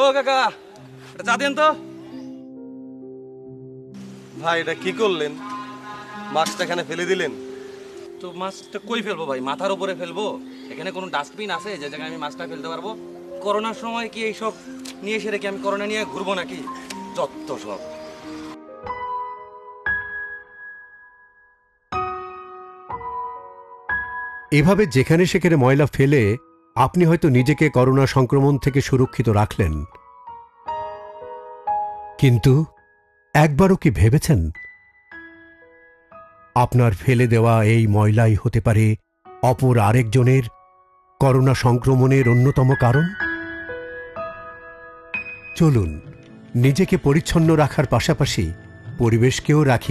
ও কাকা এটা চা দেন তো। ভাই এটা কি করলেন? মাছটা এখানে ফেলে দিলেন? তো মাছটা কই ফেলব ভাই? মাথার উপরে ফেলব। এখানে কোনো ডাস্টবিন আছে? যে জায়গায় আমি মাছটা ফেলতে পারব? করোনার সময় কি এইসব নিয়ে এসে রেখে আমি করোনা নিয়ে ঘুরবো নাকি? যত সব। এভাবে যেখানে সেখানে ময়লা ফেলে আপনি হয়তো নিজেকে করোনা সংক্রমণ থেকে সুরক্ষিত রাখলেন। কিন্তু একবারও কি ভেবেছেন? আপনার ফেলে দেওয়া এই ময়লাই হতে পারে অপর আরেকজনের করোনা সংক্রমণের অন্যতম কারণ? চলুন, নিজেকে পরিচ্ছন্ন রাখার পাশাপাশি পরিবেশকেও রাখি